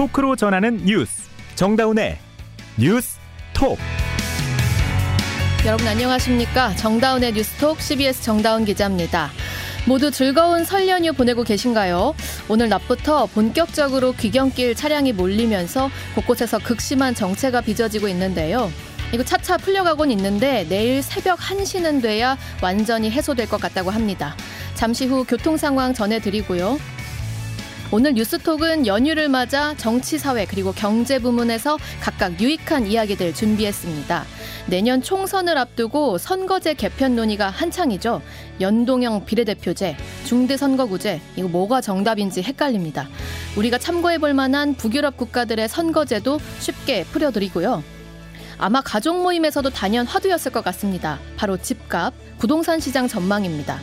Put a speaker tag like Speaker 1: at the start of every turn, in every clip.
Speaker 1: 토크로 전하는 뉴스 정다운의 뉴스 톡
Speaker 2: 여러분 안녕하십니까 정다운의 뉴스톡 CBS 정다운 기자입니다. 모두 즐거운 설 연휴 보내고 계신가요? 오늘 낮부터 본격적으로 귀경길 차량이 몰리면서 곳곳에서 극심한 정체가 빚어지고 있는데요. 이거 차차 풀려가곤 있는데 내일 새벽 1시는 돼야 완전히 해소될 것 같다고 합니다. 잠시 후 교통 상황 전해드리고요. 오늘 뉴스톡은 연휴를 맞아 정치, 사회 그리고 경제 부문에서 각각 유익한 이야기들 준비했습니다. 내년 총선을 앞두고 선거제 개편 논의가 한창이죠. 연동형 비례대표제, 중대선거구제, 이거 뭐가 정답인지 헷갈립니다. 우리가 참고해 볼 만한 북유럽 국가들의 선거제도 쉽게 풀어드리고요. 아마 가족 모임에서도 단연 화두였을 것 같습니다. 바로 집값, 부동산 시장 전망입니다.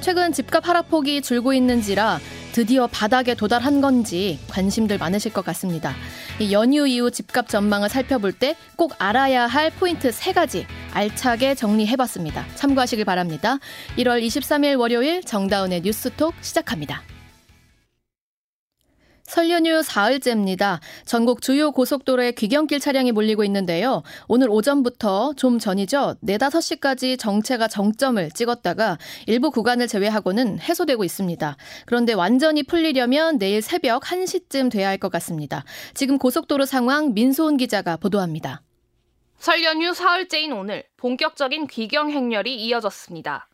Speaker 2: 최근 집값 하락폭이 줄고 있는지라 드디어 바닥에 도달한 건지 관심들 많으실 것 같습니다. 연휴 이후 집값 전망을 살펴볼 때 꼭 알아야 할 포인트 세 가지 알차게 정리해봤습니다. 참고하시길 바랍니다. 1월 23일 월요일 정다운의 뉴스톡 시작합니다. 설 연휴 사흘째입니다. 전국 주요 고속도로에 귀경길 차량이 몰리고 있는데요. 오늘 오전부터 좀 전이죠. 4, 5시까지 정체가 정점을 찍었다가 일부 구간을 제외하고는 해소되고 있습니다. 그런데 완전히 풀리려면 내일 새벽 1시쯤 돼야 할 것 같습니다. 지금 고속도로 상황 민소은 기자가 보도합니다.
Speaker 3: 설 연휴 사흘째인 오늘 본격적인 귀경 행렬이 이어졌습니다.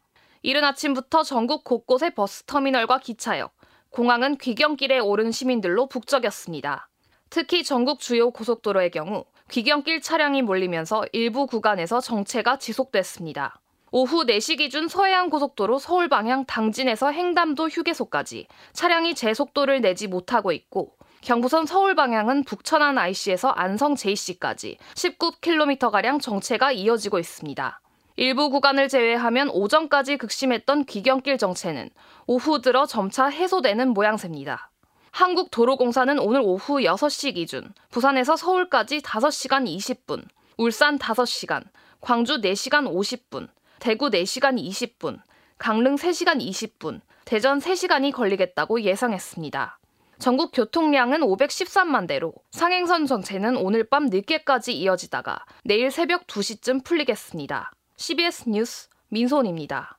Speaker 3: 이른 아침부터 전국 곳곳의 버스터미널과 기차역, 공항은 귀경길에 오른 시민들로 북적였습니다. 특히 전국 주요 고속도로의 경우 귀경길 차량이 몰리면서 일부 구간에서 정체가 지속됐습니다. 오후 4시 기준 서해안 고속도로 서울 방향 당진에서 행담도 휴게소까지 차량이 제 속도를 내지 못하고 있고 경부선 서울 방향은 북천안 IC에서 안성 JC까지 19km가량 정체가 이어지고 있습니다. 일부 구간을 제외하면 오전까지 극심했던 귀경길 정체는 오후 들어 점차 해소되는 모양새입니다. 한국도로공사는 오늘 오후 6시 기준 부산에서 서울까지 5시간 20분, 울산 5시간, 광주 4시간 50분, 대구 4시간 20분, 강릉 3시간 20분, 대전 3시간이 걸리겠다고 예상했습니다. 전국 교통량은 513만 대로 상행선 정체는 오늘 밤 늦게까지 이어지다가 내일 새벽 2시쯤 풀리겠습니다. CBS 뉴스 민손입니다.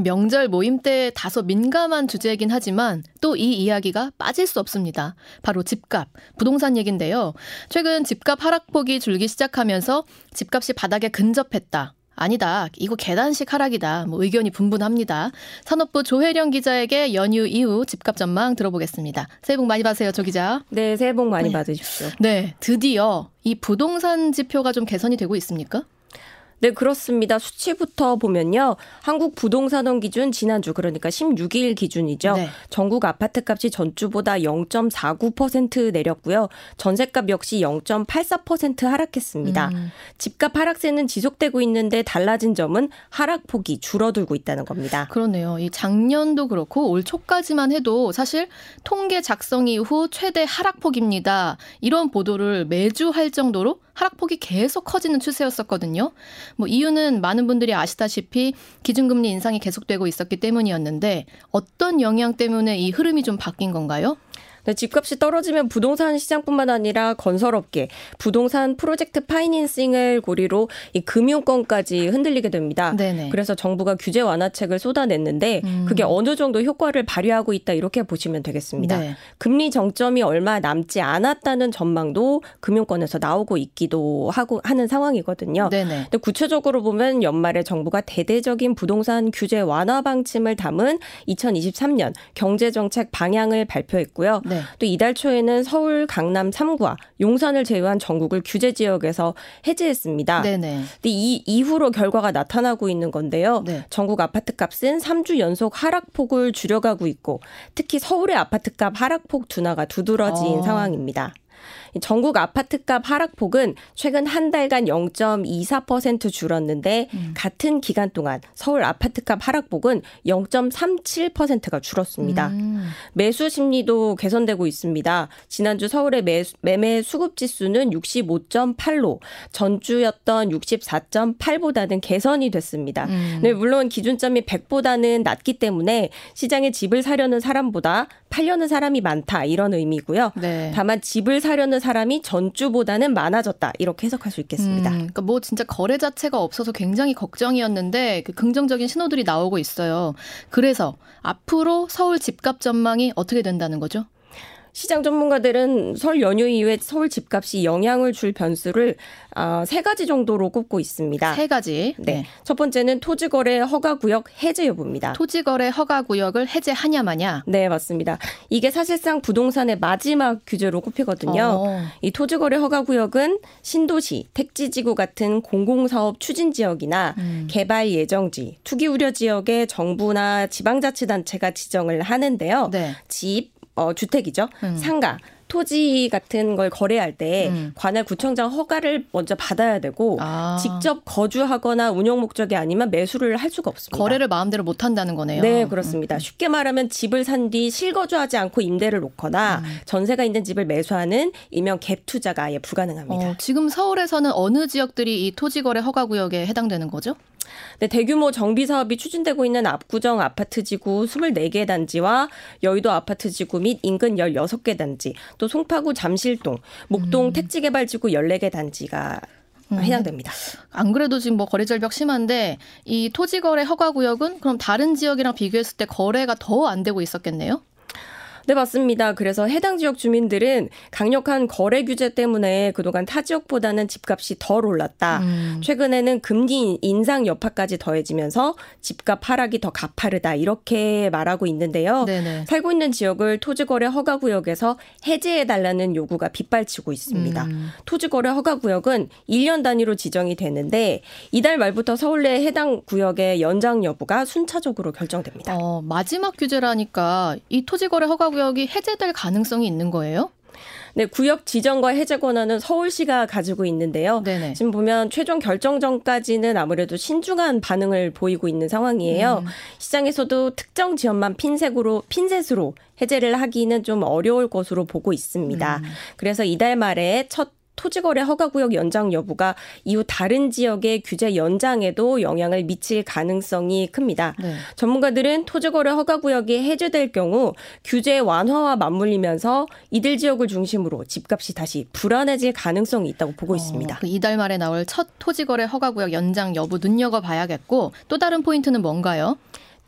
Speaker 2: 명절 모임 때 다소 민감한 주제이긴 하지만 또 이 이야기가 빠질 수 없습니다. 바로 집값, 부동산 얘긴데요. 최근 집값 하락폭이 줄기 시작하면서 집값이 바닥에 근접했다. 아니다. 이거 계단식 하락이다. 뭐 의견이 분분합니다. 산업부 조혜령 기자에게 연휴 이후 집값 전망 들어보겠습니다. 새해 복 많이 받으세요, 조 기자.
Speaker 4: 네, 새해 복 많이 네. 받으십시오.
Speaker 2: 네, 드디어 이 부동산 지표가 좀 개선이 되고 있습니까?
Speaker 4: 네, 그렇습니다. 수치부터 보면요. 한국 부동산원 기준 지난주 그러니까 16일 기준이죠. 네. 전국 아파트 값이 전주보다 0.49% 내렸고요. 전세값 역시 0.84% 하락했습니다. 음. 집값 하락세는 지속되고 있는데 달라진 점은 하락폭이 줄어들고 있다는 겁니다.
Speaker 2: 그렇네요. 이 작년도 그렇고 올 초까지만 해도 사실 통계 작성 이후 최대 하락폭입니다. 이런 보도를 매주 할 정도로 하락폭이 계속 커지는 추세였었거든요. 뭐 이유는 많은 분들이 아시다시피 기준금리 인상이 계속되고 있었기 때문이었는데 어떤 영향 때문에 이 흐름이 좀 바뀐 건가요?
Speaker 4: 네, 집값이 떨어지면 부동산 시장뿐만 아니라 건설업계, 부동산 프로젝트 파이낸싱을 고리로 이 금융권까지 흔들리게 됩니다. 네네. 그래서 정부가 규제 완화책을 쏟아냈는데 음. 그게 어느 정도 효과를 발휘하고 있다 이렇게 보시면 되겠습니다. 네. 금리 정점이 얼마 남지 않았다는 전망도 금융권에서 나오고 있기도 하고 하는 상황이거든요. 네네. 근데 구체적으로 보면 연말에 정부가 대대적인 부동산 규제 완화 방침을 담은 2023년 경제 정책 방향을 발표했고요. 네. 또 이달 초에는 서울, 강남 3구와 용산을 제외한 전국을 규제 지역에서 해제했습니다. 네네. 근데 이 이후로 결과가 나타나고 있는 건데요. 네. 전국 아파트 값은 3주 연속 하락폭을 줄여가고 있고 특히 서울의 아파트 값 하락폭 둔화가 두드러진 어. 상황입니다. 전국 아파트값 하락폭은 최근 한 달간 0.24% 줄었는데 음. 같은 기간 동안 서울 아파트값 하락폭은 0.37%가 줄었습니다. 음. 매수 심리도 개선되고 있습니다. 지난주 서울의 매, 매매 수급 지수는 65.8로 전주였던 64.8보다는 개선이 됐습니다. 음. 네, 물론 기준점이 100보다는 낮기 때문에 시장에 집을 사려는 사람보다 팔려는 사람이 많다 이런 의미고요. 네. 다만 집을 사려는 사람이 전주보다는 많아졌다 이렇게 해석할 수 있겠습니다. 음,
Speaker 2: 그러니까 뭐 진짜 거래 자체가 없어서 굉장히 걱정이었는데 그 긍정적인 신호들이 나오고 있어요. 그래서 앞으로 서울 집값 전망이 어떻게 된다는 거죠?
Speaker 4: 시장 전문가들은 설 연휴 이후에 서울 집값이 영향을 줄 변수를 어, 세 가지 정도로 꼽고 있습니다.
Speaker 2: 세 가지.
Speaker 4: 네. 네. 첫 번째는 토지거래 허가구역 해제 여부입니다.
Speaker 2: 토지거래 허가구역을 해제하냐 마냐.
Speaker 4: 네, 맞습니다. 이게 사실상 부동산의 마지막 규제로 꼽히거든요. 어. 이 토지거래 허가구역은 신도시, 택지지구 같은 공공사업 추진 지역이나 음. 개발 예정지, 투기 우려 지역에 정부나 지방자치단체가 지정을 하는데요. 네. 집, 어, 주택이죠. 음. 상가. 토지 같은 걸 거래할 때 음. 관할 구청장 허가를 먼저 받아야 되고 아. 직접 거주하거나 운영 목적이 아니면 매수를 할 수가 없습니다.
Speaker 2: 거래를 마음대로 못 한다는 거네요.
Speaker 4: 네, 그렇습니다. 음. 쉽게 말하면 집을 산 뒤 실거주하지 않고 임대를 놓거나 음. 전세가 있는 집을 매수하는 일명 갭 투자가 아예 불가능합니다.
Speaker 2: 어, 지금 서울에서는 어느 지역들이 이 토지 거래 허가 구역에 해당되는 거죠?
Speaker 4: 네, 대규모 정비 사업이 추진되고 있는 압구정 아파트 지구 24개 단지와 여의도 아파트 지구 및 인근 16개 단지, 또 송파구 잠실동, 목동 음. 택지 개발 지구 14개 단지가 음. 해당됩니다.
Speaker 2: 안 그래도 지금 뭐 거래 절벽 심한데 이 토지 거래 허가 구역은 그럼 다른 지역이랑 비교했을 때 거래가 더 안 되고 있었겠네요?
Speaker 4: 네, 맞습니다. 그래서 해당 지역 주민들은 강력한 거래 규제 때문에 그동안 타 지역보다는 집값이 덜 올랐다. 음. 최근에는 금리 인상 여파까지 더해지면서 집값 하락이 더 가파르다. 이렇게 말하고 있는데요. 네네. 살고 있는 지역을 토지거래 허가 구역에서 해제해 달라는 요구가 빗발치고 있습니다. 음. 토지거래 허가 구역은 1년 단위로 지정이 되는데 이달 말부터 서울 내 해당 구역의 연장 여부가 순차적으로 결정됩니다.
Speaker 2: 어, 마지막 규제라니까 이 토지거래 허가 구역 구역이 해제될 가능성이 있는 거예요?
Speaker 4: 네, 구역 지정과 해제 권한은 서울시가 가지고 있는데요. 네네. 지금 보면 최종 결정 전까지는 아무래도 신중한 반응을 보이고 있는 상황이에요. 음. 시장에서도 특정 지역만 핀셋으로 핀셋으로 해제를 하기는 좀 어려울 것으로 보고 있습니다. 음. 그래서 이달 말에 첫 토지거래 허가구역 연장 여부가 이후 다른 지역의 규제 연장에도 영향을 미칠 가능성이 큽니다. 네. 전문가들은 토지거래 허가구역이 해제될 경우 규제 완화와 맞물리면서 이들 지역을 중심으로 집값이 다시 불안해질 가능성이 있다고 보고 어, 있습니다.
Speaker 2: 그 이달 말에 나올 첫 토지거래 허가구역 연장 여부 눈여겨봐야겠고 또 다른 포인트는 뭔가요?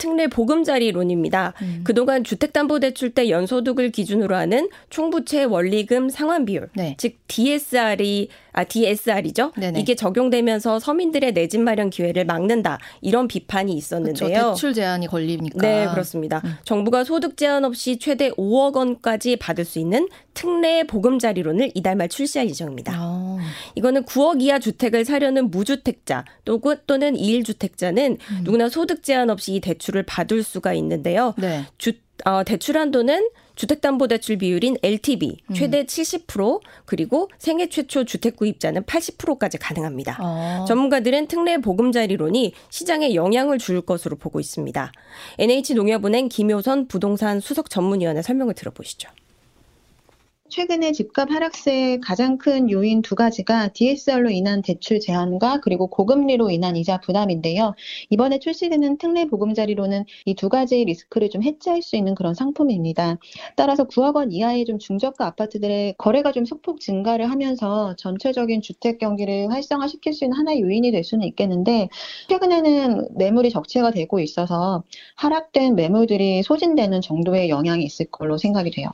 Speaker 4: 특례 보금자리론입니다. 음. 그동안 주택담보대출 때 연소득을 기준으로 하는 총부채 원리금 상환 비율, 네. 즉 DSR이 아 DSR이죠. 네네. 이게 적용되면서 서민들의 내 집 마련 기회를 막는다 이런 비판이 있었는데요.
Speaker 2: 그렇죠. 대출 제한이 걸리니까.
Speaker 4: 네, 그렇습니다. 음. 정부가 소득 제한 없이 최대 5억 원까지 받을 수 있는 특례 보금자리론을 이달 말 출시할 예정입니다. 아. 이거는 9억 이하 주택을 사려는 무주택자 또는 2일 주택자는 음. 누구나 소득 제한 없이 이 대출 을 받을 수가 있는데요. 네. 주, 어, 대출 한도는 주택담보대출 비율인 LTV 음. 최대 음. 70% 그리고 생애 최초 주택 구입자는 80%까지 가능합니다. 어. 전문가들은 특례 보금자리론이 시장에 영향을 줄 것으로 보고 있습니다. NH농협은행 김효선 부동산 수석 전문위원의 설명을 들어보시죠.
Speaker 5: 최근에 집값 하락세의 가장 큰 요인 두 가지가 DSR로 인한 대출 제한과 그리고 고금리로 인한 이자 부담인데요. 이번에 출시되는 특례 보금자리로는 이 두 가지의 리스크를 좀 해지할 수 있는 그런 상품입니다. 따라서 9억 원 이하의 좀 중저가 아파트들의 거래가 좀 소폭 증가를 하면서 전체적인 주택 경기를 활성화시킬 수 있는 하나의 요인이 될 수는 있겠는데 최근에는 매물이 적체가 되고 있어서 하락된 매물들이 소진되는 정도의 영향이 있을 걸로 생각이 돼요.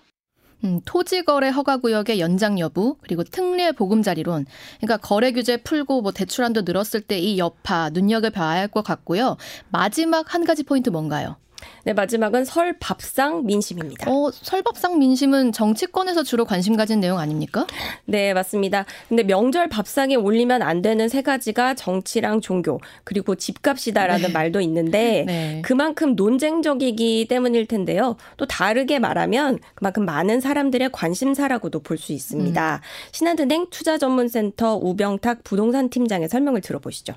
Speaker 2: 음, 토지 거래 허가 구역의 연장 여부 그리고 특례 보금자리론 그러니까 거래 규제 풀고 뭐 대출한도 늘었을 때 이 여파 눈여겨 봐야 할 것 같고요. 마지막 한 가지 포인트 뭔가요?
Speaker 4: 네, 마지막은 설 밥상 민심입니다.
Speaker 2: 어, 설 밥상 민심은 정치권에서 주로 관심 가진 내용 아닙니까?
Speaker 4: 네, 맞습니다. 근데 명절 밥상에 올리면 안 되는 세 가지가 정치랑 종교, 그리고 집값이다라는 네. 말도 있는데 네. 그만큼 논쟁적이기 때문일 텐데요. 또 다르게 말하면 그만큼 많은 사람들의 관심사라고도 볼 수 있습니다. 음. 신한은행 투자전문센터 우병탁 부동산 팀장의 설명을 들어보시죠.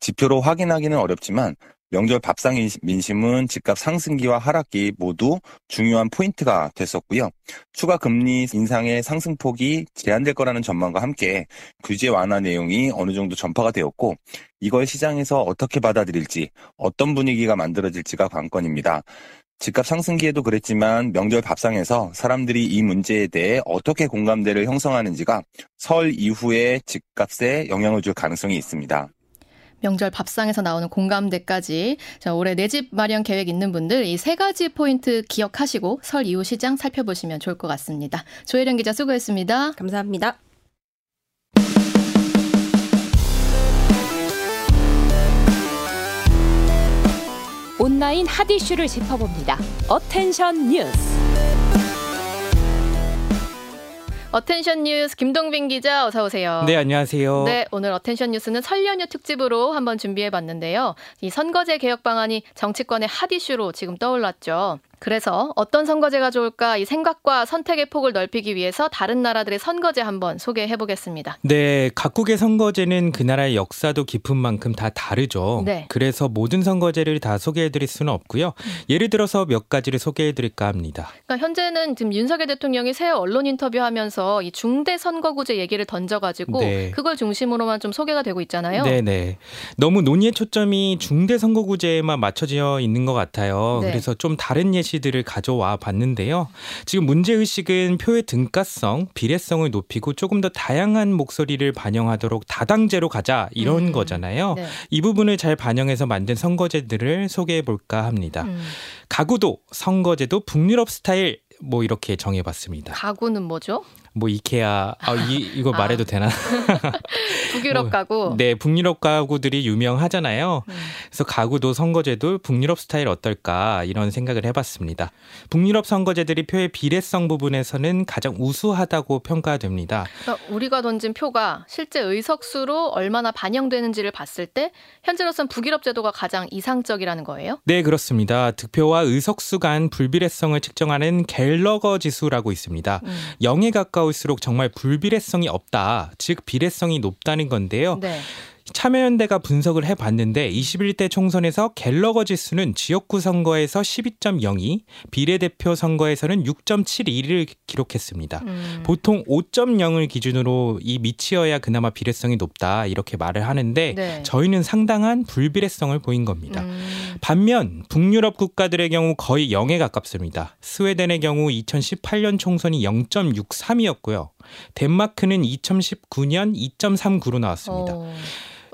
Speaker 6: 지표로 확인하기는 어렵지만 명절 밥상 민심은 집값 상승기와 하락기 모두 중요한 포인트가 됐었고요. 추가 금리 인상의 상승폭이 제한될 거라는 전망과 함께 규제 완화 내용이 어느 정도 전파가 되었고 이걸 시장에서 어떻게 받아들일지 어떤 분위기가 만들어질지가 관건입니다. 집값 상승기에도 그랬지만 명절 밥상에서 사람들이 이 문제에 대해 어떻게 공감대를 형성하는지가 설 이후의 집값에 영향을 줄 가능성이 있습니다.
Speaker 2: 명절 밥상에서 나오는 공감대까지 자, 올해 내 집 마련 계획 있는 분들 이 세 가지 포인트 기억하시고 설 이후 시장 살펴보시면 좋을 것 같습니다. 조혜련 기자 수고했습니다.
Speaker 4: 감사합니다.
Speaker 7: 온라인 핫 이슈를 짚어봅니다. attention 뉴스.
Speaker 2: attention 뉴스 김동빈 기자 어서 오세요.
Speaker 8: 네, 안녕하세요.
Speaker 2: 네, 오늘 attention 뉴스는 설 연휴 특집으로 한번 준비해 봤는데요. 이 선거제 개혁 방안이 정치권의 핫 이슈로 지금 떠올랐죠. 그래서 어떤 선거제가 좋을까 이 생각과 선택의 폭을 넓히기 위해서 다른 나라들의 선거제 한번 소개해 보겠습니다.
Speaker 8: 네, 각국의 선거제는 그 나라의 역사도 깊은 만큼 다 다르죠. 네. 그래서 모든 선거제를 다 소개해 드릴 수는 없고요. 음. 예를 들어서 몇 가지를 소개해 드릴까 합니다.
Speaker 2: 그러니까 현재는 지금 윤석열 대통령이 새 언론 인터뷰하면서 이 중대 선거구제 얘기를 던져 가지고 네. 그걸 중심으로만 좀 소개가 되고 있잖아요.
Speaker 8: 네, 네. 너무 논의의 초점이 중대 선거구제에만 맞춰져 있는 것 같아요. 네. 그래서 좀 다른 예시 예시들을 가져와 봤는데요. 지금 문제의식은 표의 등가성, 비례성을 높이고 조금 더 다양한 목소리를 반영하도록 다당제로 가자 이런 음. 거잖아요. 네. 이 부분을 잘 반영해서 만든 선거제들을 소개해 볼까 합니다. 음. 가구도 선거제도 북유럽 스타일 뭐 이렇게 정해봤습니다.
Speaker 2: 가구는 뭐죠?
Speaker 8: 뭐 이케아 아, 이 이거 아. 말해도 되나?
Speaker 2: 북유럽 뭐, 가구.
Speaker 8: 네, 북유럽 가구들이 유명하잖아요. 음. 그래서 가구도 선거제도 북유럽 스타일 어떨까 이런 생각을 해봤습니다. 북유럽 선거제들이 표의 비례성 부분에서는 가장 우수하다고 평가됩니다.
Speaker 2: 그러니까 우리가 던진 표가 실제 의석수로 얼마나 반영되는지를 봤을 때 현재로선 북유럽 제도가 가장 이상적이라는 거예요?
Speaker 8: 네, 그렇습니다. 득표와 의석수 간 불비례성을 측정하는 갤러거 지수라고 있습니다. 음. 0에 가까운 가까울수록 정말 불비례성이 없다. 즉 비례성이 높다는 건데요. 네. 참여연대가 분석을 해봤는데 21대 총선에서 갤러거 지수는 지역구 선거에서 12.02, 비례대표 선거에서는 6.71을 기록했습니다. 음. 보통 5.0을 기준으로 이 미치어야 그나마 비례성이 높다 이렇게 말을 하는데 네. 저희는 상당한 불비례성을 보인 겁니다. 음. 반면 북유럽 국가들의 경우 거의 0에 가깝습니다. 스웨덴의 경우 2018년 총선이 0.63이었고요. 덴마크는 2019년 2.39로 나왔습니다. 어.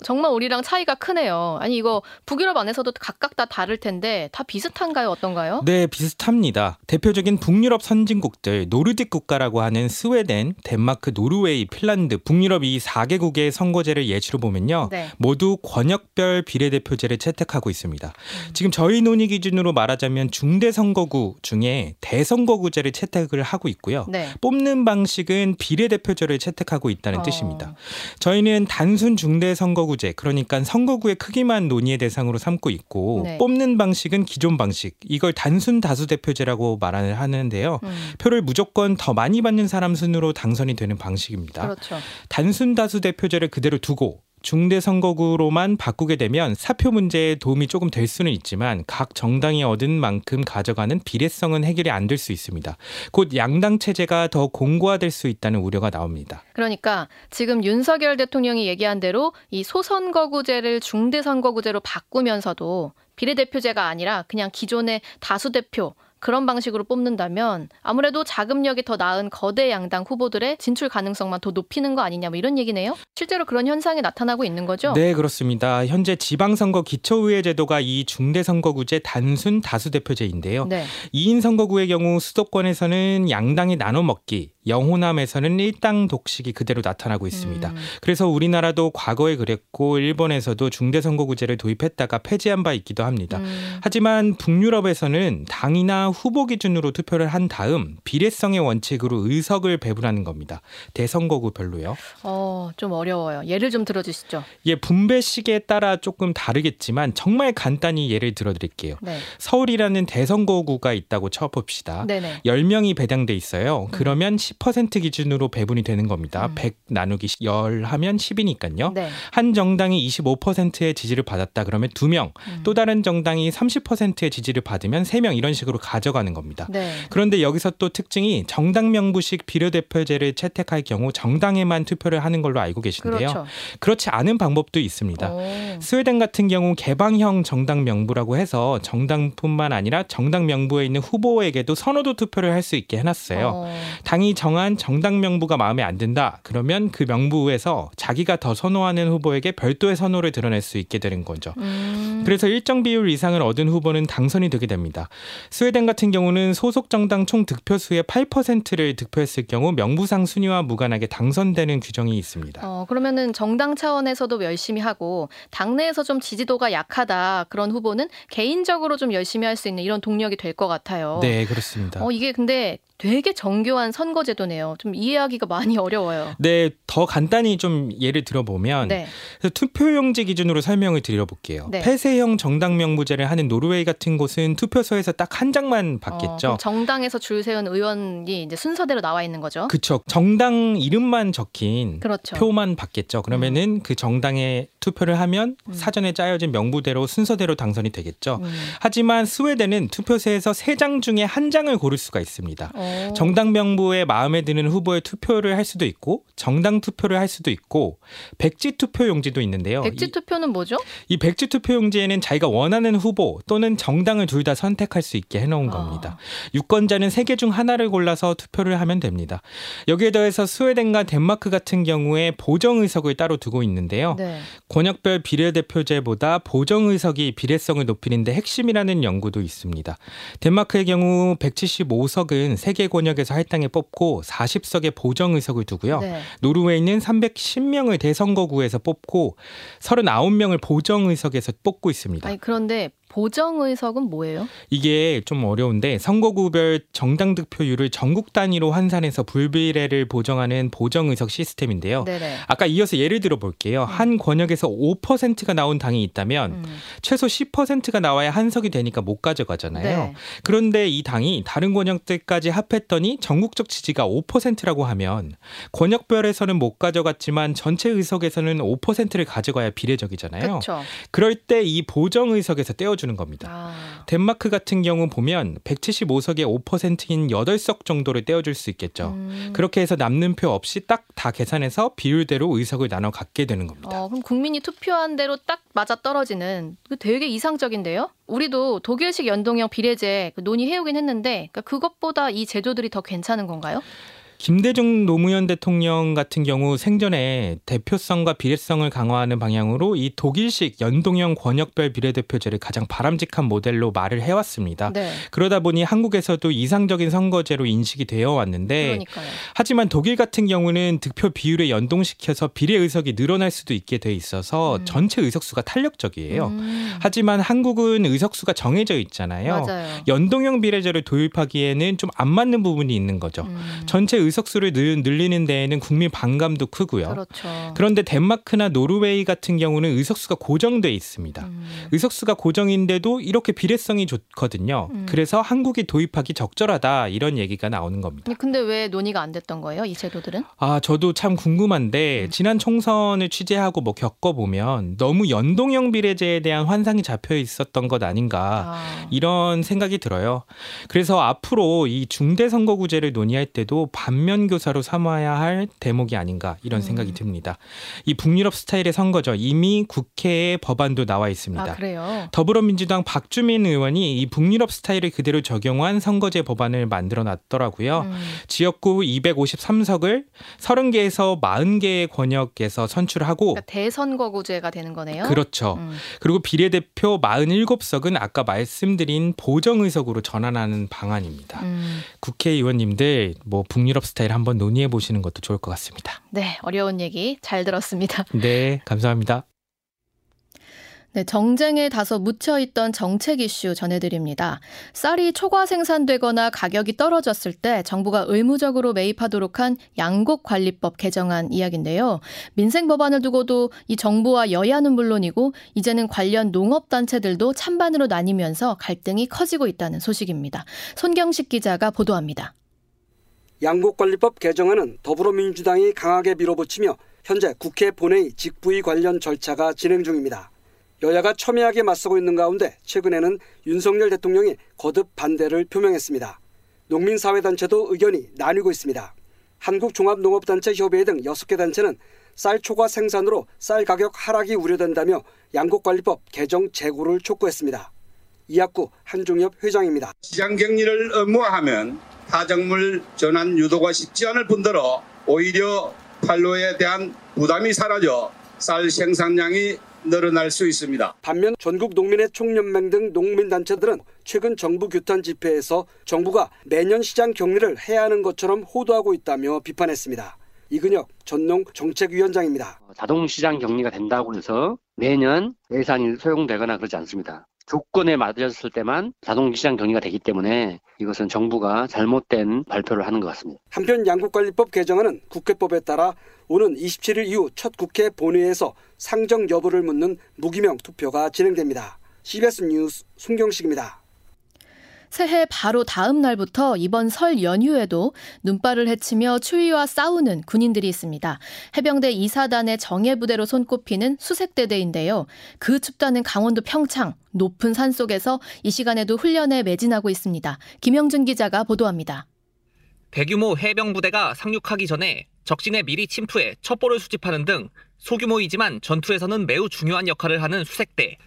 Speaker 2: 정말 우리랑 차이가 크네요. 아니 이거 북유럽 안에서도 각각 다 다를 텐데 다 비슷한가요? 어떤가요?
Speaker 8: 네, 비슷합니다. 대표적인 북유럽 선진국들 노르딕 국가라고 하는 스웨덴, 덴마크, 노르웨이, 핀란드, 북유럽 이 4개국의 선거제를 예시로 보면요. 네. 모두 권역별 비례대표제를 채택하고 있습니다. 음. 지금 저희 논의 기준으로 말하자면 중대 선거구 중에 대선거구제를 채택을 하고 있고요. 네. 뽑는 방식은 비례대표제를 채택하고 있다는 어. 뜻입니다. 저희는 단순 중대 선거구 선거구제 그러니까 선거구의 크기만 논의의 대상으로 삼고 있고 네. 뽑는 방식은 기존 방식 이걸 단순 다수 대표제라고 말을 하는데요. 음. 표를 무조건 더 많이 받는 사람 순으로 당선이 되는 방식입니다. 그렇죠. 단순 다수 대표제를 그대로 두고 중대 선거구로만 바꾸게 되면 사표 문제에 도움이 조금 될 수는 있지만 각 정당이 얻은 만큼 가져가는 비례성은 해결이 안 될 수 있습니다. 곧 양당 체제가 더 공고화될 수 있다는 우려가 나옵니다.
Speaker 2: 그러니까 지금 윤석열 대통령이 얘기한 대로 이 소선거구제를 중대 선거구제로 바꾸면서도 비례대표제가 아니라 그냥 기존의 다수대표 그런 방식으로 뽑는다면 아무래도 자금력이 더 나은 거대 양당 후보들의 진출 가능성만 더 높이는 거 아니냐 뭐 이런 얘기네요. 실제로 그런 현상이 나타나고 있는 거죠?
Speaker 8: 네, 그렇습니다. 현재 지방선거 기초의회 제도가 이 중대선거구제 단순 다수대표제인데요. 네. 2인 선거구의 경우 수도권에서는 양당이 나눠 먹기 영호남에서는 일당 독식이 그대로 나타나고 있습니다. 음. 그래서 우리나라도 과거에 그랬고 일본에서도 중대선거구제를 도입했다가 폐지한 바 있기도 합니다. 음. 하지만 북유럽에서는 당이나 후보 기준으로 투표를 한 다음 비례성의 원칙으로 의석을 배분하는 겁니다. 대선거구별로요.
Speaker 2: 어, 좀 어려워요. 예를 좀 들어주시죠.
Speaker 8: 예, 분배식에 따라 조금 다르겠지만 정말 간단히 예를 들어드릴게요. 네. 서울이라는 대선거구가 있다고 쳐봅시다. 네네. 10명이 배당돼 있어요. 그러면 10% 기준으로 배분이 되는 겁니다. 음. 100 나누기 10 하면 10이니까요. 네. 한 정당이 25%의 지지를 받았다 그러면 2명, 음. 또 다른 정당이 30%의 지지를 받으면 3명 이런 식으로 가져가는 겁니다. 네. 그런데 여기서 또 특징이 정당 명부식 비례대표제를 채택할 경우 정당에만 투표를 하는 걸로 알고 계신데요. 그렇죠. 그렇지 않은 방법도 있습니다. 오. 스웨덴 같은 경우 개방형 정당 명부라고 해서 정당뿐만 아니라 정당 명부에 있는 후보에게도 선호도 투표를 할 수 있게 해놨어요. 어. 당이 정한 정당 명부가 마음에 안 든다. 그러면 그 명부에서 자기가 더 선호하는 후보에게 별도의 선호를 드러낼 수 있게 되는 거죠. 음. 그래서 일정 비율 이상을 얻은 후보는 당선이 되게 됩니다. 스웨덴 같은 경우는 소속 정당 총 득표수의 8%를 득표했을 경우 명부상 순위와 무관하게 당선되는 규정이 있습니다.
Speaker 2: 어, 그러면은 정당 차원에서도 열심히 하고 당내에서 좀 지지도가 약하다 그런 후보는 개인적으로 좀 열심히 할 수 있는 이런 동력이 될 것 같아요.
Speaker 8: 네, 그렇습니다.
Speaker 2: 어, 이게 근데 되게 정교한 선거제 도네요. 좀 이해하기가 많이 어려워요.
Speaker 8: 네, 더 간단히 좀 예를 들어보면 네. 투표용지 기준으로 설명을 드려볼게요. 네. 폐쇄형 정당 명부제를 하는 노르웨이 같은 곳은 투표소에서 딱 한 장만 받겠죠.
Speaker 2: 어, 정당에서 줄 세운 의원이 이제 순서대로 나와 있는 거죠.
Speaker 8: 그렇죠. 정당 이름만 적힌 그렇죠. 표만 받겠죠. 그러면은 음. 그 정당에 투표를 하면 음. 사전에 짜여진 명부대로 순서대로 당선이 되겠죠. 음. 하지만 스웨덴은 투표소에서 세 장 중에 한 장을 고를 수가 있습니다. 어. 정당 명부에 마음에 드는 후보에 투표를 할 수도 있고 정당 투표를 할 수도 있고 백지 투표 용지도 있는데요.
Speaker 2: 백지 투표는 뭐죠?
Speaker 8: 이, 이 백지 투표 용지에는 자기가 원하는 후보 또는 정당을 둘 다 선택할 수 있게 해놓은 아. 겁니다. 유권자는 세 개 중 하나를 골라서 투표를 하면 됩니다. 여기에 더해서 스웨덴과 덴마크 같은 경우에 보정 의석을 따로 두고 있는데요. 네. 권역별 비례대표제보다 보정 의석이 비례성을 높이는 데 핵심이라는 연구도 있습니다. 덴마크의 경우 175석은 세계 권역에서 할당에 뽑고 40석의 보정 의석을 두고요. 네. 노르웨이는 310명을 대선거구에서 뽑고 39명을 보정 의석에서 뽑고 있습니다.
Speaker 2: 아니, 그런데 보정 의석은 뭐예요?
Speaker 8: 이게 좀 어려운데 선거구별 정당 득표율을 전국 단위로 환산해서 불비례를 보정하는 보정 의석 시스템인데요. 네네. 아까 이어서 예를 들어 볼게요. 음. 한 권역에서 5%가 나온 당이 있다면 음. 최소 10%가 나와야 한 석이 되니까 못 가져가잖아요. 네. 그런데 이 당이 다른 권역들까지 합했더니 전국적 지지가 5%라고 하면 권역별에서는 못 가져갔지만 전체 의석에서는 5%를 가져가야 비례적이잖아요. 그쵸. 그럴 때 이 보정 의석에서 떼어 주는 겁니다. 아. 덴마크 같은 경우 보면 175석의 5%인 8석 정도를 떼어줄 수 있겠죠. 음. 그렇게 해서 남는 표 없이 딱 다 계산해서 비율대로 의석을 나눠 갖게 되는 겁니다.
Speaker 2: 어, 그럼 국민이 투표한 대로 딱 맞아 떨어지는 되게 이상적인데요. 우리도 독일식 연동형 비례제 그 논의해오긴 했는데 그러니까 그것보다 이 제도들이 더 괜찮은 건가요?
Speaker 8: 김대중 노무현 대통령 같은 경우 생전에 대표성과 비례성을 강화하는 방향으로 이 독일식 연동형 권역별 비례대표제를 가장 바람직한 모델로 말을 해왔습니다. 네. 그러다 보니 한국에서도 이상적인 선거제로 인식이 되어 왔는데 그러니까요. 하지만 독일 같은 경우는 득표 비율에 연동시켜서 비례 의석이 늘어날 수도 있게 돼 있어서 음. 전체 의석수가 탄력적이에요. 음. 하지만 한국은 의석수가 정해져 있잖아요. 맞아요. 연동형 비례제를 도입하기에는 좀 안 맞는 부분이 있는 거죠. 음. 전체 의석수를 늘리는 데에는 국민 반감도 크고요. 그렇죠. 그런데 덴마크나 노르웨이 같은 경우는 의석수가 고정돼 있습니다. 음. 의석수가 고정인데도 이렇게 비례성이 좋거든요. 음. 그래서 한국이 도입하기 적절하다 이런 얘기가 나오는 겁니다.
Speaker 2: 근데 왜 논의가 안 됐던 거예요? 이 제도들은?
Speaker 8: 아 저도 참 궁금한데 음. 지난 총선을 취재하고 뭐 겪어보면 너무 연동형 비례제에 대한 환상이 잡혀 있었던 것 아닌가 아. 이런 생각이 들어요. 그래서 앞으로 이 중대선거구제를 논의할 때도 반 반면 교사로 삼아야 할 대목이 아닌가 이런 생각이 음. 듭니다. 이 북유럽 스타일의 선거죠. 이미 국회에 법안도 나와 있습니다. 아,
Speaker 2: 그래요?
Speaker 8: 더불어민주당 박주민 의원이 이 북유럽 스타일을 그대로 적용한 선거제 법안을 만들어 놨더라고요. 음. 지역구 253석을 30개에서 40개의 권역에서 선출하고
Speaker 2: 그러니까 대선거구제가 되는 거네요.
Speaker 8: 그렇죠. 음. 그리고 비례대표 47석은 아까 말씀드린 보정의석으로 전환하는 방안입니다. 음. 국회의원님들 뭐 북유럽 스타일 한번 논의해 보시는 것도 좋을 것 같습니다.
Speaker 2: 네, 어려운 얘기 잘 들었습니다.
Speaker 8: 네, 감사합니다.
Speaker 2: 네, 정쟁에 다소 묻혀있던 정책 이슈 전해드립니다. 쌀이 초과 생산되거나 가격이 떨어졌을 때 정부가 의무적으로 매입하도록 한 양곡관리법 개정안 이야기인데요. 민생 법안을 두고도 이 정부와 여야는 물론이고 이제는 관련 농업단체들도 찬반으로 나뉘면서 갈등이 커지고 있다는 소식입니다. 손경식 기자가 보도합니다.
Speaker 9: 양곡관리법 개정안은 더불어민주당이 강하게 밀어붙이며 현재 국회 본회의 직부위 관련 절차가 진행 중입니다. 여야가 첨예하게 맞서고 있는 가운데 최근에는 윤석열 대통령이 거듭 반대를 표명했습니다. 농민사회단체도 의견이 나뉘고 있습니다. 한국종합농업단체 협의회 등 6개 단체는 쌀 초과 생산으로 쌀 가격 하락이 우려된다며 양곡관리법 개정 재고를 촉구했습니다. 이학구 한종협 회장입니다.
Speaker 10: 시장 격리를 의무화하면 타작물 전환 유도가 쉽지 않을 뿐더러 오히려 판로에 대한 부담이 사라져 쌀 생산량이 늘어날 수 있습니다.
Speaker 9: 반면 전국 농민의 총연맹 등 농민단체들은 최근 정부 규탄 집회에서 정부가 매년 시장 격리를 해야 하는 것처럼 호도하고 있다며 비판했습니다. 이근혁 전농 정책위원장입니다.
Speaker 11: 자동 시장 격리가 된다고 해서 매년 예산이 소용되거나 그러지 않습니다. 조건에 맞았을 때만 자동 시장 격리가 되기 때문에 이것은 정부가 잘못된 발표를 하는 것 같습니다.
Speaker 9: 한편 양국관리법 개정안은 국회법에 따라 오는 27일 이후 첫 국회 본회의에서 상정 여부를 묻는 무기명 투표가 진행됩니다. CBS 뉴스 송경식입니다.
Speaker 2: 새해 바로 다음 날부터 이번 설 연휴에도 눈발을 헤치며 추위와 싸우는 군인들이 있습니다. 해병대 2사단의 정예부대로 손꼽히는 수색대대인데요. 그 춥다는 강원도 평창 높은 산 속에서 이 시간에도 훈련에 매진하고 있습니다. 김영준 기자가 보도합니다.
Speaker 12: 대규모 해병 부대가 상륙하기 전에 적진에 미리 침투해 첩보를 수집하는 등 소규모이지만 전투에서는 매우 중요한 역할을 하는 수색대.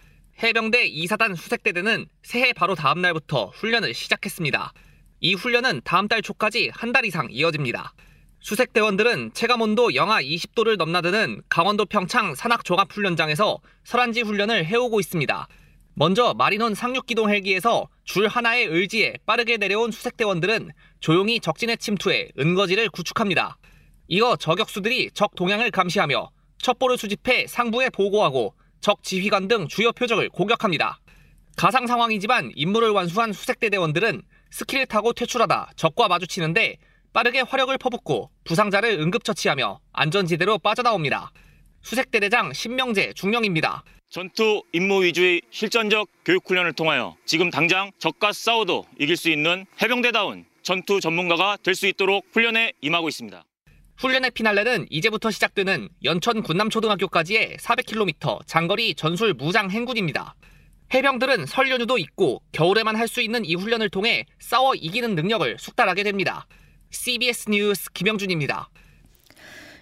Speaker 12: 해병대 2사단 수색대대는 새해 바로 다음 날부터 훈련을 시작했습니다. 이 훈련은 다음 달 초까지 한 달 이상 이어집니다. 수색대원들은 체감온도 영하 20도를 넘나드는 강원도 평창 산악종합훈련장에서 설한지 훈련을 해오고 있습니다. 먼저 마린원 상륙기동 헬기에서 줄 하나의 의지에 빠르게 내려온 수색대원들은 조용히 적진에 침투해 은거지를 구축합니다. 이어 저격수들이 적 동향을 감시하며 첩보를 수집해 상부에 보고하고 적 지휘관 등 주요 표적을 공격합니다. 가상 상황이지만 임무를 완수한 수색대 대원들은 스키를 타고 퇴출하다 적과 마주치는데 빠르게 화력을 퍼붓고 부상자를 응급처치하며 안전지대로 빠져나옵니다. 수색대 대장 신명재 중령입니다.
Speaker 13: 전투 임무 위주의 실전적 교육 훈련을 통하여 지금 당장 적과 싸워도 이길 수 있는 해병대다운 전투 전문가가 될 수 있도록 훈련에 임하고 있습니다.
Speaker 12: 훈련의 피날레는 이제부터 시작되는 연천 군남초등학교까지의 400km 장거리 전술 무장 행군입니다. 해병들은 설 연휴도 있고 겨울에만 할 수 있는 이 훈련을 통해 싸워 이기는 능력을 숙달하게 됩니다. CBS 뉴스 김영준입니다.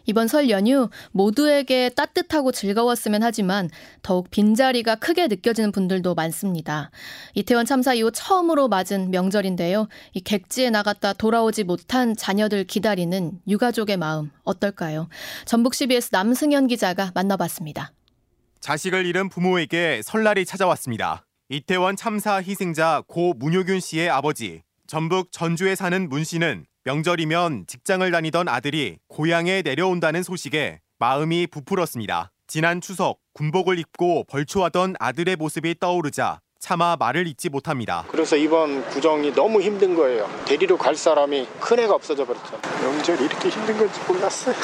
Speaker 2: 이번 설 연휴 모두에게 따뜻하고 즐거웠으면 하지만 더욱 빈자리가 크게 느껴지는 분들도 많습니다. 이태원 참사 이후 처음으로 맞은 명절인데요. 이 객지에 나갔다 돌아오지 못한 자녀들 기다리는 유가족의 마음 어떨까요? 전북 CBS 남승현 기자가 만나봤습니다.
Speaker 14: 자식을 잃은 부모에게 설날이 찾아왔습니다. 이태원 참사 희생자 고 문효균 씨의 아버지, 전북 전주에 사는 문 씨는 명절이면 직장을 다니던 아들이 고향에 내려온다는 소식에 마음이 부풀었습니다. 지난 추석 군복을 입고 벌초하던 아들의 모습이 떠오르자 차마 말을 잇지 못합니다.
Speaker 15: 그래서 이번 구정이 너무 힘든 거예요. 데리러 갈 사람이 큰 애가 없어져 버렸죠. 명절이 이렇게 힘든 건지 몰랐어요.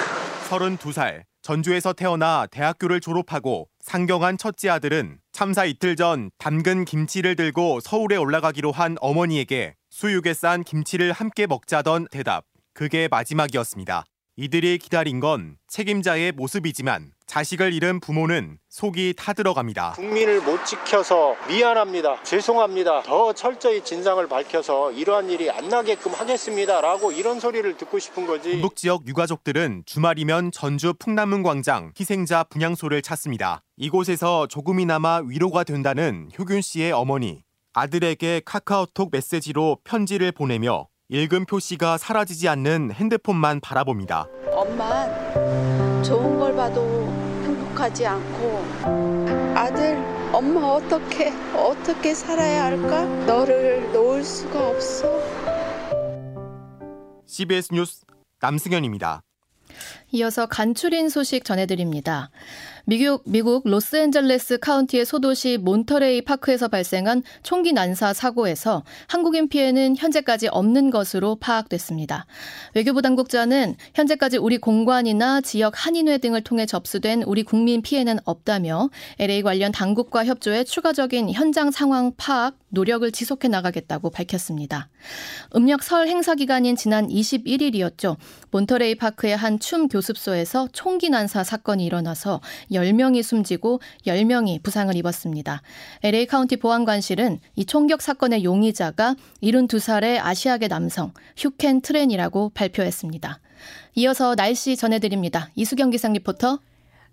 Speaker 14: 32살 전주에서 태어나 대학교를 졸업하고 상경한 첫째 아들은 참사 이틀 전 담근 김치를 들고 서울에 올라가기로 한 어머니에게 수육에 싼 김치를 함께 먹자던 대답. 그게 마지막이었습니다. 이들이 기다린 건 책임자의 모습이지만 자식을 잃은 부모는 속이 타들어갑니다.
Speaker 15: 국민을 못 지켜서 미안합니다. 죄송합니다. 더 철저히 진상을 밝혀서 이러한 일이 안 나게끔 하겠습니다라고 이런 소리를 듣고 싶은 거지.
Speaker 14: 북북 지역 유가족들은 주말이면 전주 풍남문 광장 희생자 분향소를 찾습니다. 이곳에서 조금이나마 위로가 된다는 효균 씨의 어머니. 아들에게 카카오톡 메시지로 편지를 보내며 읽은 표시가 사라지지 않는 핸드폰만 바라봅니다.
Speaker 16: 엄마, 좋은 걸 봐도 행복하지 않고 아들, 엄마 어떻게 어떻게 살아야 할까? 너를 놓을 수가 없어.
Speaker 14: CBS 뉴스 남승현입니다.
Speaker 2: 이어서 간추린 소식 전해드립니다. 미국, 미국 로스앤젤레스 카운티의 소도시 몬터레이 파크에서 발생한 총기 난사 사고에서 한국인 피해는 현재까지 없는 것으로 파악됐습니다. 외교부 당국자는 현재까지 우리 공관이나 지역 한인회 등을 통해 접수된 우리 국민 피해는 없다며 LA 관련 당국과 협조해 추가적인 현장 상황 파악 노력을 지속해 나가겠다고 밝혔습니다. 음력 설 행사 기간인 지난 21일이었죠. 몬터레이 파크의 한 춤 교습소에서 총기 난사 사건이 일어나서 10명이 숨지고 10명이 부상을 입었습니다. LA 카운티 보안관실은 이 총격 사건의 용의자가 72살의 아시아계 남성 휴켄 트렌이라고 발표했습니다. 이어서 날씨 전해드립니다. 이수경 기상 리포터.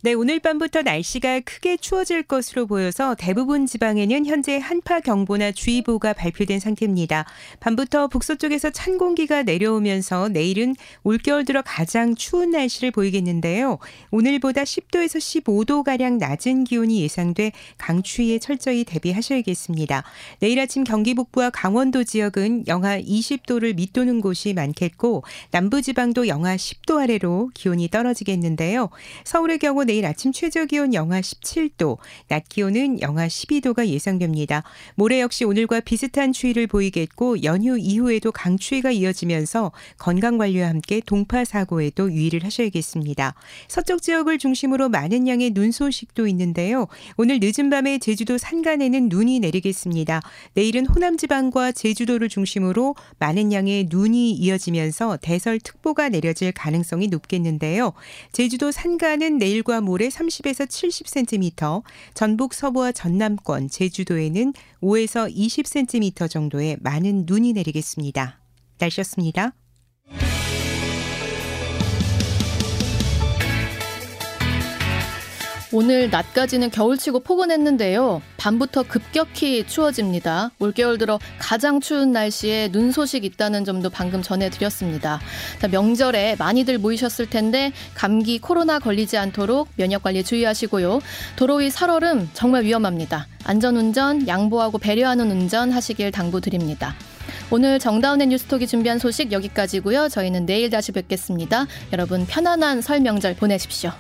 Speaker 17: 네, 오늘 밤부터 날씨가 크게 추워질 것으로 보여서 대부분 지방에는 현재 한파 경보나 주의보가 발표된 상태입니다. 밤부터 북서쪽에서 찬 공기가 내려오면서 내일은 올겨울 들어 가장 추운 날씨를 보이겠는데요. 오늘보다 10도에서 15도 가량 낮은 기온이 예상돼 강추위에 철저히 대비하셔야겠습니다. 내일 아침 경기 북부와 강원도 지역은 영하 20도를 밑도는 곳이 많겠고 남부 지방도 영하 10도 아래로 기온이 떨어지겠는데요. 서울의 경우 내일 아침 최저 기온 영하 17도, 낮 기온은 영하 12도가 예상됩니다. 모레 역시 오늘과 비슷한 추위를 보이겠고 연휴 이후에도 강추위가 이어지면서 건강 관리와 함께 동파 사고에도 유의를 하셔야겠습니다. 서쪽 지역을 중심으로 많은 양의 눈 소식도 있는데요. 오늘 늦은 밤에 제주도 산간에는 눈이 내리겠습니다. 내일은 호남 지방과 제주도를 중심으로 많은 양의 눈이 이어지면서 대설특보가 내려질 가능성이 높겠는데요. 제주도 산간은 내일과 모레 30에서 70cm, 전북 서부와 전남권, 제주도에는 5에서 20cm 정도의 많은 눈이 내리겠습니다. 날씨였습니다.
Speaker 2: 오늘 낮까지는 겨울치고 포근했는데요. 밤부터 급격히 추워집니다. 올겨울 들어 가장 추운 날씨에 눈 소식 있다는 점도 방금 전해드렸습니다. 자, 명절에 많이들 모이셨을 텐데 감기 코로나 걸리지 않도록 면역 관리 주의하시고요. 도로 위 살얼음 정말 위험합니다. 안전운전, 양보하고 배려하는 운전 하시길 당부드립니다. 오늘 정다운의 뉴스톡이 준비한 소식 여기까지고요. 저희는 내일 다시 뵙겠습니다. 여러분 편안한 설 명절 보내십시오.